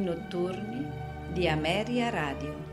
notturni di Ameria Radio.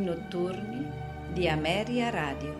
Notturni di Ameria Radio.